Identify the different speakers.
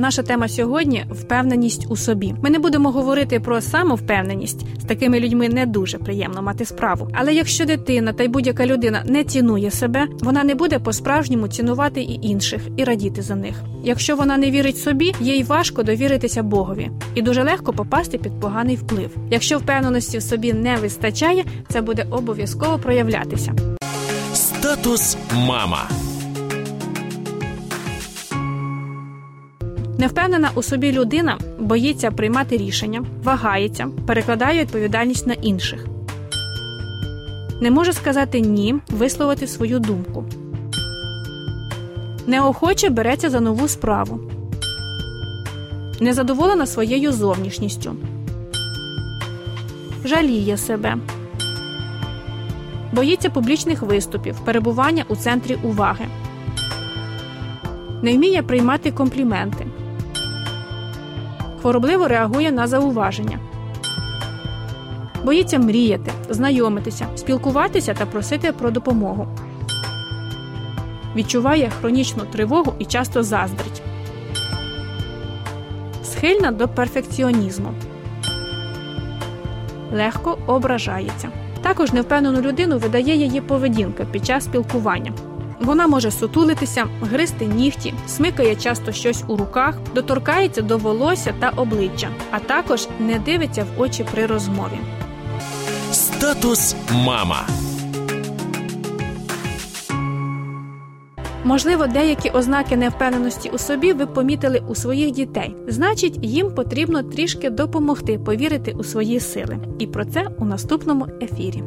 Speaker 1: наша тема сьогодні впевненість у собі. Ми не будемо говорити про самовпевненість. З такими людьми не дуже приємно мати справу. Але якщо дитина та й будь-яка людина не цінує себе, вона не буде по-справжньому цінувати і інших і радіти за них. Якщо вона не вірить собі, їй важко довіритися Богові і дуже легко попасти під поганий вплив. Якщо впевненості в собі не вистачає, це буде обов'язково проявлятися.
Speaker 2: Статус мама.
Speaker 1: Невпевнена у собі людина боїться приймати рішення, вагається, перекладає відповідальність на інших. Не може сказати ні, висловити свою думку. Неохоче береться за нову справу. Незадоволена своєю зовнішністю. Жаліє себе. Боїться публічних виступів, перебування у центрі уваги. Не вміє приймати компліменти. Хворобливо реагує на зауваження. Боїться мріяти, знайомитися, спілкуватися та просити про допомогу. Відчуває хронічну тривогу і часто заздрить. Схильна до перфекціонізму. Легко ображається. Також невпевнену людину видає її поведінка під час спілкування. Вона може сутулитися, гризти нігті, смикає часто щось у руках, доторкається до волосся та обличчя, а також не дивиться в очі при розмові.
Speaker 2: Статус мама.
Speaker 1: Можливо, деякі ознаки невпевненості у собі ви помітили у своїх дітей. Значить, їм потрібно трішки допомогти повірити у свої сили. І про це у наступному ефірі.